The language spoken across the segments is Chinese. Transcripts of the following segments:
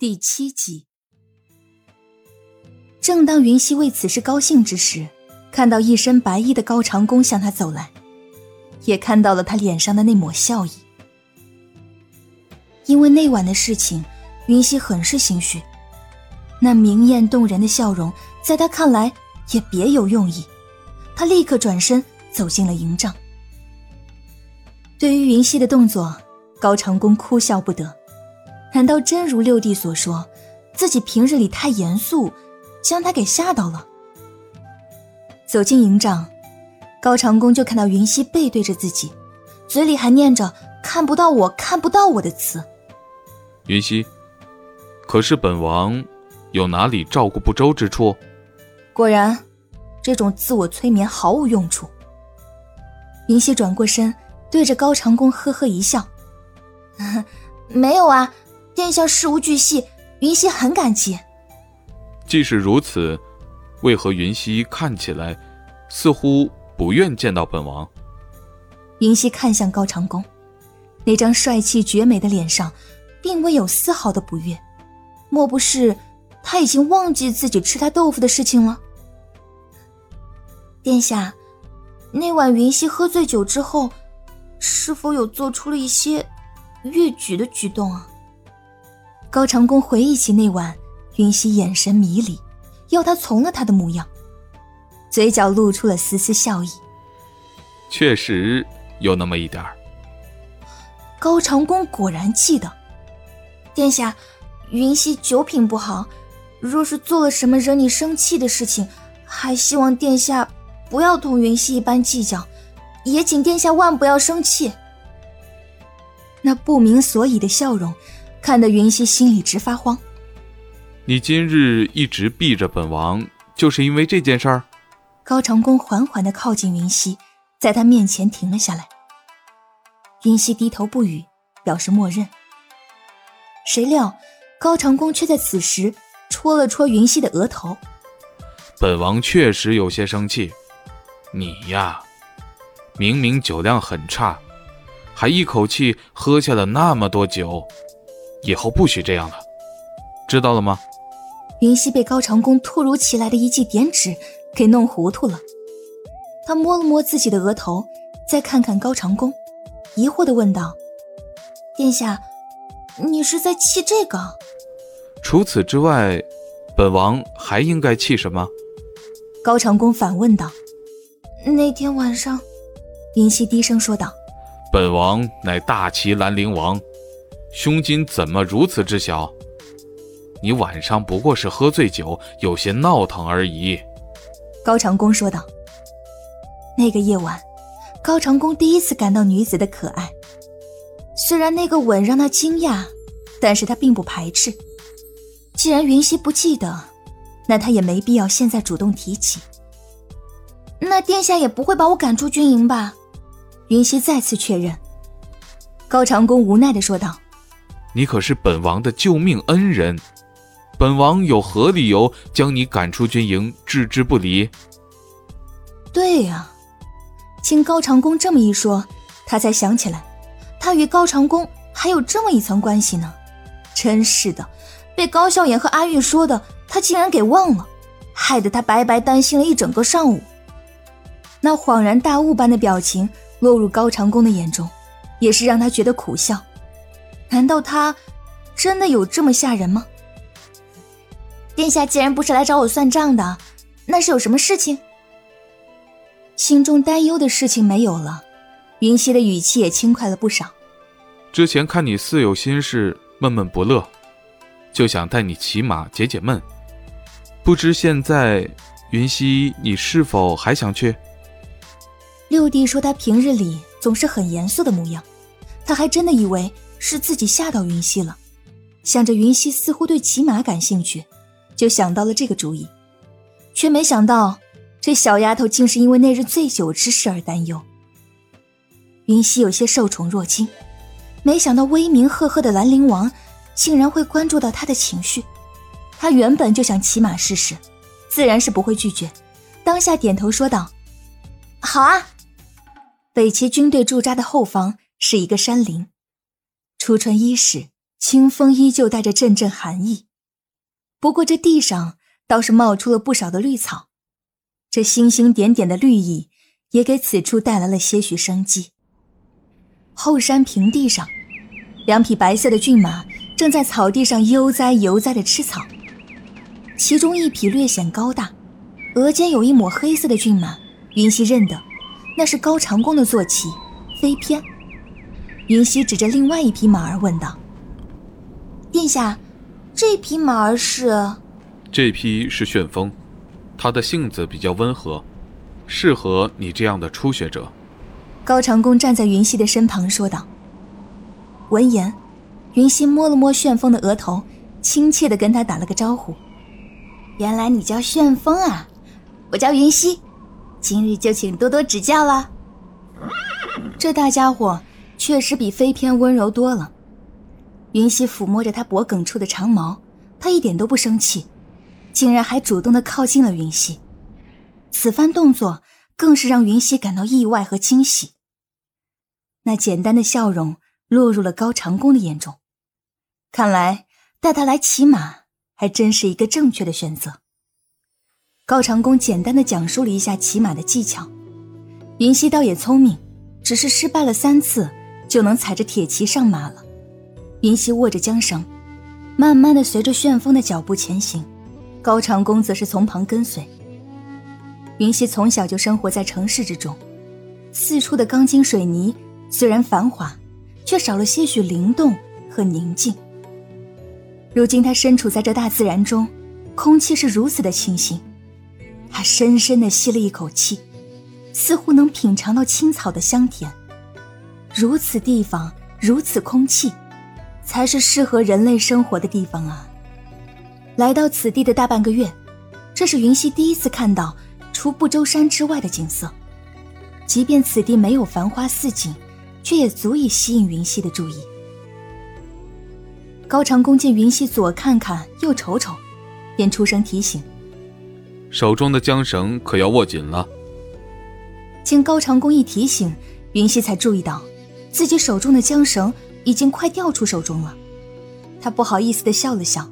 第七集。正当云溪为此事高兴之时，看到一身白衣的高长恭向他走来，也看到了他脸上的那抹笑意。因为那晚的事情，云溪很是心虚，那明艳动人的笑容，在他看来也别有用意。他立刻转身走进了营帐。对于云溪的动作，高长恭哭笑不得。难道真如六弟所说，自己平日里太严肃，将他给吓到了？走进营帐，高长恭就看到云溪背对着自己，嘴里还念着“看不到我，看不到我”的词。云溪，可是本王有哪里照顾不周之处？果然，这种自我催眠毫无用处。云溪转过身，对着高长恭呵呵一笑：“ 没有啊。”殿下事无巨细，云溪很感激。即使如此，为何云溪看起来似乎不愿见到本王？云溪看向高长恭，那张帅气绝美的脸上，并未有丝毫的不悦。莫不是他已经忘记自己吃他豆腐的事情了？殿下，那晚云溪喝醉酒之后，是否有做出了一些越矩的举动啊？高长恭回忆起那晚，云溪眼神迷离，要他从了他的模样，嘴角露出了丝丝笑意。确实有那么一点儿。高长恭果然记得，殿下，云溪酒品不好，若是做了什么惹你生气的事情，还希望殿下不要同云溪一般计较，也请殿下万不要生气。那不明所以的笑容。看得云溪心里直发慌。你今日一直避着本王，就是因为这件事儿？高长恭缓缓的靠近云溪，在他面前停了下来。云溪低头不语，表示默认。谁料高长恭却在此时戳了戳云溪的额头。本王确实有些生气，你呀，明明酒量很差，还一口气喝下了那么多酒。以后不许这样了，知道了吗？云溪被高长恭突如其来的一记点指给弄糊涂了，他摸了摸自己的额头，再看看高长恭，疑惑的问道：“殿下，你是在气这个？除此之外，本王还应该气什么？”高长恭反问道。那天晚上，云溪低声说道：“本王乃大齐兰陵王。”胸襟怎么如此之小？你晚上不过是喝醉酒，有些闹腾而已。”高长恭说道。那个夜晚，高长恭第一次感到女子的可爱。虽然那个吻让他惊讶，但是他并不排斥。既然云溪不记得，那他也没必要现在主动提起。那殿下也不会把我赶出军营吧？云溪再次确认。高长恭无奈的说道。你可是本王的救命恩人，本王有何理由将你赶出军营，置之不理？对呀，听高长恭这么一说，他才想起来，他与高长恭还有这么一层关系呢。真是的，被高笑颜和阿玉说的，他竟然给忘了，害得他白白担心了一整个上午。那恍然大悟般的表情落入高长恭的眼中，也是让他觉得苦笑。难道他真的有这么吓人吗？殿下既然不是来找我算账的，那是有什么事情？心中担忧的事情没有了，云溪的语气也轻快了不少。之前看你似有心事，闷闷不乐，就想带你骑马解解闷。不知现在，云溪你是否还想去？六弟说他平日里总是很严肃的模样，他还真的以为。是自己吓到云溪了，想着云溪似乎对骑马感兴趣，就想到了这个主意，却没想到这小丫头竟是因为那日醉酒之事而担忧。云溪有些受宠若惊，没想到威名赫赫的兰陵王竟然会关注到她的情绪。他原本就想骑马试试，自然是不会拒绝，当下点头说道：“好啊。”北齐军队驻扎的后方是一个山林。初春伊始，清风依旧带着阵阵寒意。不过这地上倒是冒出了不少的绿草，这星星点点的绿意也给此处带来了些许生机。后山平地上，两匹白色的骏马正在草地上悠哉悠哉地吃草。其中一匹略显高大，额间有一抹黑色的骏马，云溪认得，那是高长恭的坐骑飞偏。云溪指着另外一匹马儿问道：“殿下，这匹马儿是？”“这匹是旋风，它的性子比较温和，适合你这样的初学者。”高长恭站在云溪的身旁说道。闻言，云溪摸了摸旋风的额头，亲切地跟他打了个招呼：“原来你叫旋风啊，我叫云溪，今日就请多多指教了。”这大家伙确实比飞偏温柔多了。云溪抚摸着他脖颈处的长毛，他一点都不生气，竟然还主动的靠近了云溪。此番动作。更是让云溪感到意外和惊喜。那简单的笑容落入了高长恭的眼中，看来带他来骑马还真是一个正确的选择。高长恭简单的讲述了一下骑马的技巧，云溪倒也聪明，只是失败了三次就能踩着铁骑上马了。云溪握着缰绳，慢慢的随着旋风的脚步前行，高长恭则是从旁跟随。云溪从小就生活在城市之中，四处的钢筋水泥虽然繁华，却少了些许灵动和宁静。如今他身处在这大自然中，空气是如此的清新，他深深的吸了一口气，似乎能品尝到青草的香甜。如此地方，如此空气，才是适合人类生活的地方啊！来到此地的大半个月，这是云溪第一次看到。除不周山之外的景色，即便此地没有繁花似锦，却也足以吸引云溪的注意。高长恭见云溪左看看右瞅瞅，便出声提醒：“手中的缰绳可要握紧了。”经高长恭一提醒，云溪才注意到自己手中的缰绳已经快掉出手中了。他不好意思的笑了笑，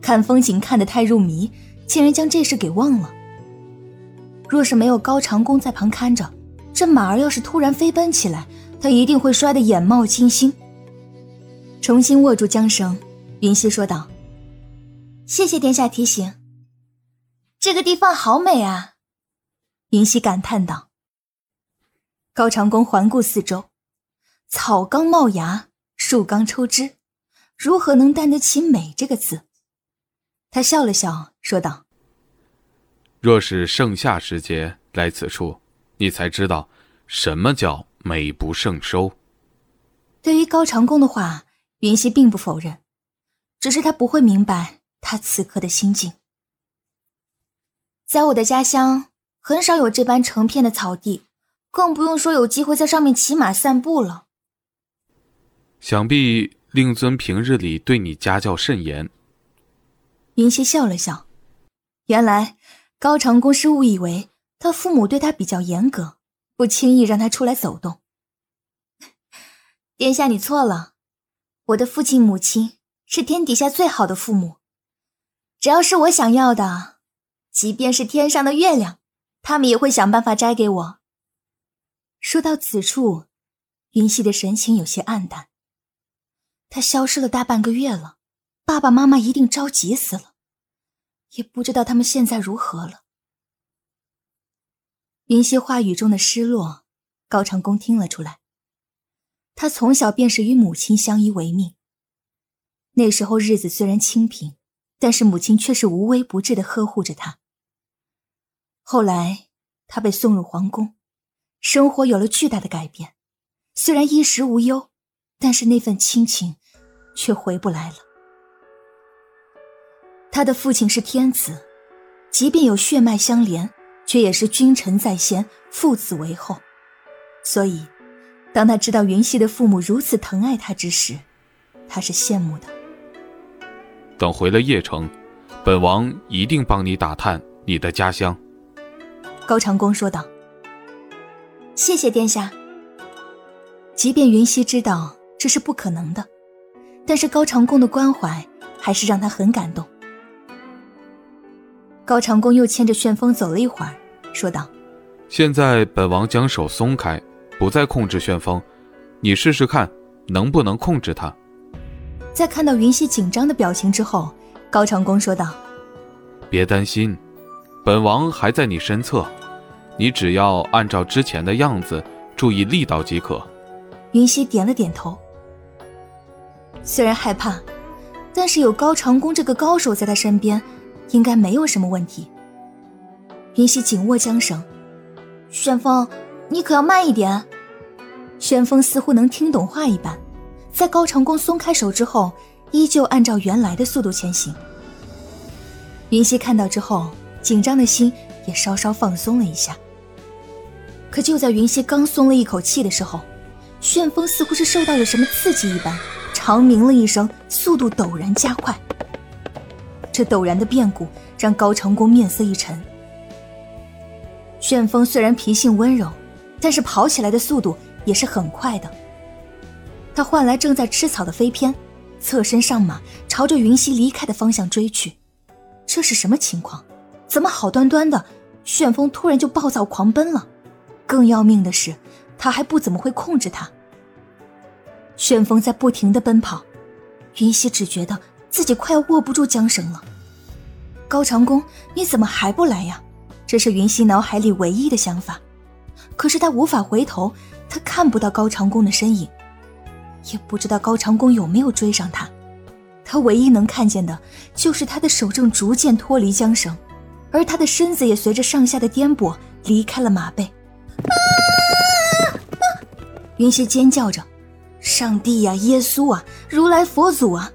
看风景看得太入迷，竟然将这事给忘了。若是没有高长恭在旁看着，这马儿要是突然飞奔起来，他一定会摔得眼冒金星。重新握住缰绳，云溪说道：“谢谢殿下提醒。这个地方好美啊！”云溪感叹道。高长恭环顾四周，草刚冒芽，树刚抽枝，如何能担得起“美”这个字？他笑了笑，说道。若是盛夏时节来此处，你才知道什么叫美不胜收。对于高长恭的话，云溪并不否认，只是他不会明白他此刻的心境。在我的家乡，很少有这般成片的草地，更不用说有机会在上面骑马散步了。想必令尊平日里对你家教甚严。云溪笑了笑，原来。高长恭是误以为他父母对他比较严格，不轻易让他出来走动。殿下，你错了，我的父亲母亲是天底下最好的父母，只要是我想要的，即便是天上的月亮，他们也会想办法摘给我。说到此处，云溪的神情有些黯淡。他消失了大半个月了，爸爸妈妈一定着急死了。也不知道他们现在如何了。云溪话语中的失落，高长恭听了出来。他从小便是与母亲相依为命。那时候日子虽然清贫，但是母亲却是无微不至的呵护着他。后来他被送入皇宫，生活有了巨大的改变。虽然衣食无忧，但是那份亲情却回不来了。他的父亲是天子，即便有血脉相连，却也是君臣在先，父子为后。所以，当他知道云溪的父母如此疼爱他之时，他是羡慕的。等回了邺城，本王一定帮你打探你的家乡。”高长恭说道。“谢谢殿下。”即便云溪知道这是不可能的，但是高长恭的关怀还是让他很感动。高长恭又牵着旋风走了一会儿，说道：“现在本王将手松开，不再控制旋风，你试试看能不能控制他。”在看到云溪紧张的表情之后，高长恭说道：“别担心，本王还在你身侧，你只要按照之前的样子，注意力道即可。”云溪点了点头。虽然害怕，但是有高长恭这个高手在他身边。应该没有什么问题。云溪紧握缰绳，旋风，你可要慢一点。旋风似乎能听懂话一般，在高长恭松开手之后，依旧按照原来的速度前行。云溪看到之后，紧张的心也稍稍放松了一下。可就在云溪刚松了一口气的时候，旋风似乎是受到了什么刺激一般，长鸣了一声，速度陡然加快。这陡然的变故让高长恭面色一沉。旋风虽然脾性温柔，但是跑起来的速度也是很快的。他换来正在吃草的飞偏，侧身上马，朝着云溪离开的方向追去。这是什么情况？怎么好端端的旋风突然就暴躁狂奔了？更要命的是，他还不怎么会控制他。旋风在不停的奔跑，云溪只觉得。自己快要握不住缰绳了，高长恭，你怎么还不来呀？这是云溪脑海里唯一的想法。可是他无法回头，他看不到高长恭的身影，也不知道高长恭有没有追上他。他唯一能看见的就是他的手正逐渐脱离缰绳，而他的身子也随着上下的颠簸离开了马背。啊！云溪尖叫着：“上帝呀，耶稣啊，如来佛祖啊！”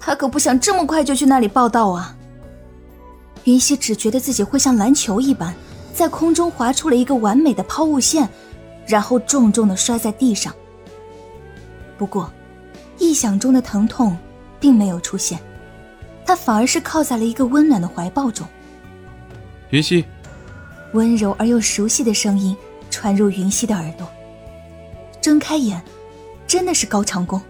他可不想这么快就去那里报道啊！云溪只觉得自己会像篮球一般，在空中划出了一个完美的抛物线，然后重重的摔在地上。不过，臆想中的疼痛并没有出现，他反而是靠在了一个温暖的怀抱中。云溪，温柔而又熟悉的声音传入云溪的耳朵。睁开眼，真的是高长恭。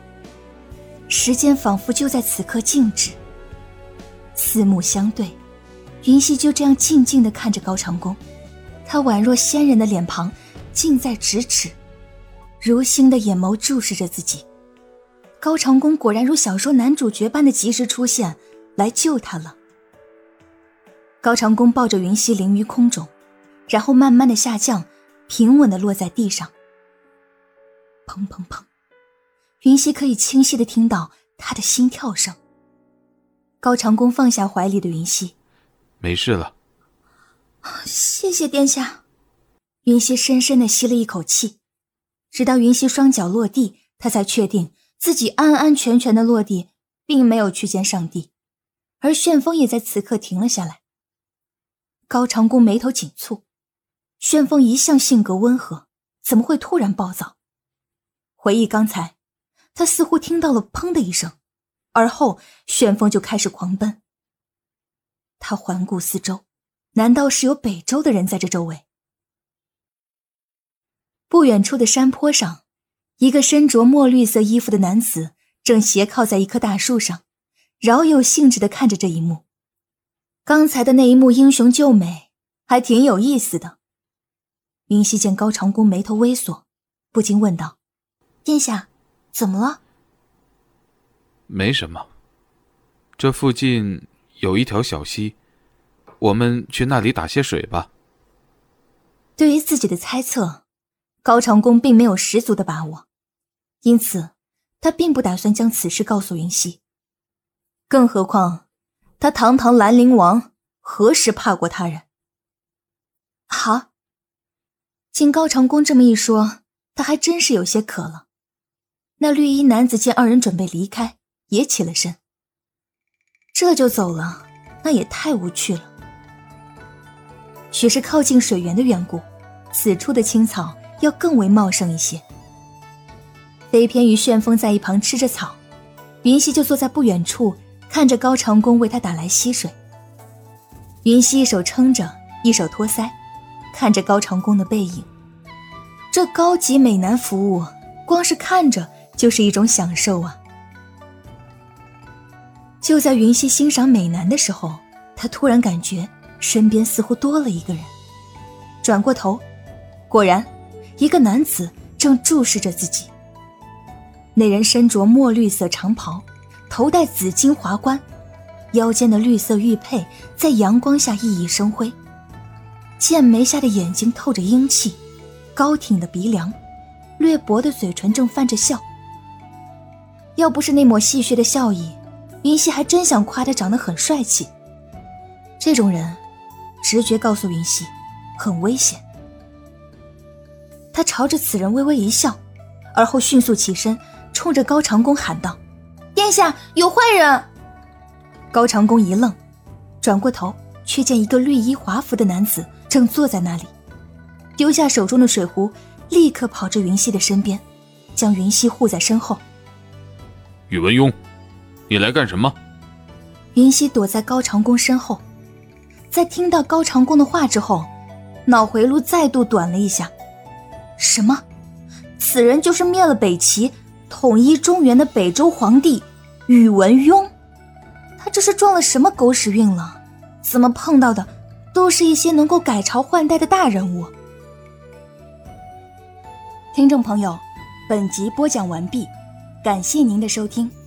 时间仿佛就在此刻静止。四目相对，云溪就这样静静地看着高长恭，他宛若仙人的脸庞，近在咫尺，如星的眼眸注视着自己。高长恭果然如小说男主角般的及时出现，来救他了。高长恭抱着云溪凌于空中，然后慢慢的下降，平稳的落在地上。砰砰砰。云溪可以清晰的听到他的心跳声。高长恭放下怀里的云溪，没事了。谢谢殿下。云溪深深的吸了一口气，直到云溪双脚落地，他才确定自己安安全全的落地，并没有去见上帝。而旋风也在此刻停了下来。高长恭眉头紧蹙，旋风一向性格温和，怎么会突然暴躁？回忆刚才。他似乎听到了“砰”的一声，而后旋风就开始狂奔。他环顾四周，难道是有北周的人在这周围？不远处的山坡上，一个身着墨绿色衣服的男子正斜靠在一棵大树上，饶有兴致的看着这一幕。刚才的那一幕英雄救美，还挺有意思的。云溪见高长恭眉头微锁，不禁问道：“殿下。”怎么了？没什么。这附近有一条小溪，我们去那里打些水吧。对于自己的猜测，高长恭并没有十足的把握，因此他并不打算将此事告诉云溪。更何况，他堂堂兰陵王，何时怕过他人？好，经高长恭这么一说，他还真是有些渴了。那绿衣男子见二人准备离开，也起了身。这就走了，那也太无趣了。许是靠近水源的缘故，此处的青草要更为茂盛一些。飞偏与旋风在一旁吃着草，云溪就坐在不远处，看着高长恭为他打来溪水。云溪一手撑着，一手托腮，看着高长恭的背影。这高级美男服务，光是看着。就是一种享受啊！就在云溪欣赏美男的时候，她突然感觉身边似乎多了一个人。转过头，果然，一个男子正注视着自己。那人身着墨绿色长袍，头戴紫金华冠，腰间的绿色玉佩在阳光下熠熠生辉。剑眉下的眼睛透着英气，高挺的鼻梁，略薄的嘴唇正泛着笑。要不是那抹戏谑的笑意，云溪还真想夸他长得很帅气。这种人，直觉告诉云溪，很危险。他朝着此人微微一笑，而后迅速起身，冲着高长恭喊道：“殿下，有坏人！”高长恭一愣，转过头，却见一个绿衣华服的男子正坐在那里，丢下手中的水壶，立刻跑至云溪的身边，将云溪护在身后。宇文邕，你来干什么？云溪躲在高长恭身后，在听到高长恭的话之后，脑回路再度短了一下。什么？此人就是灭了北齐、统一中原的北周皇帝宇文邕？他这是撞了什么狗屎运了？怎么碰到的都是一些能够改朝换代的大人物？听众朋友，本集播讲完毕。感谢您的收听。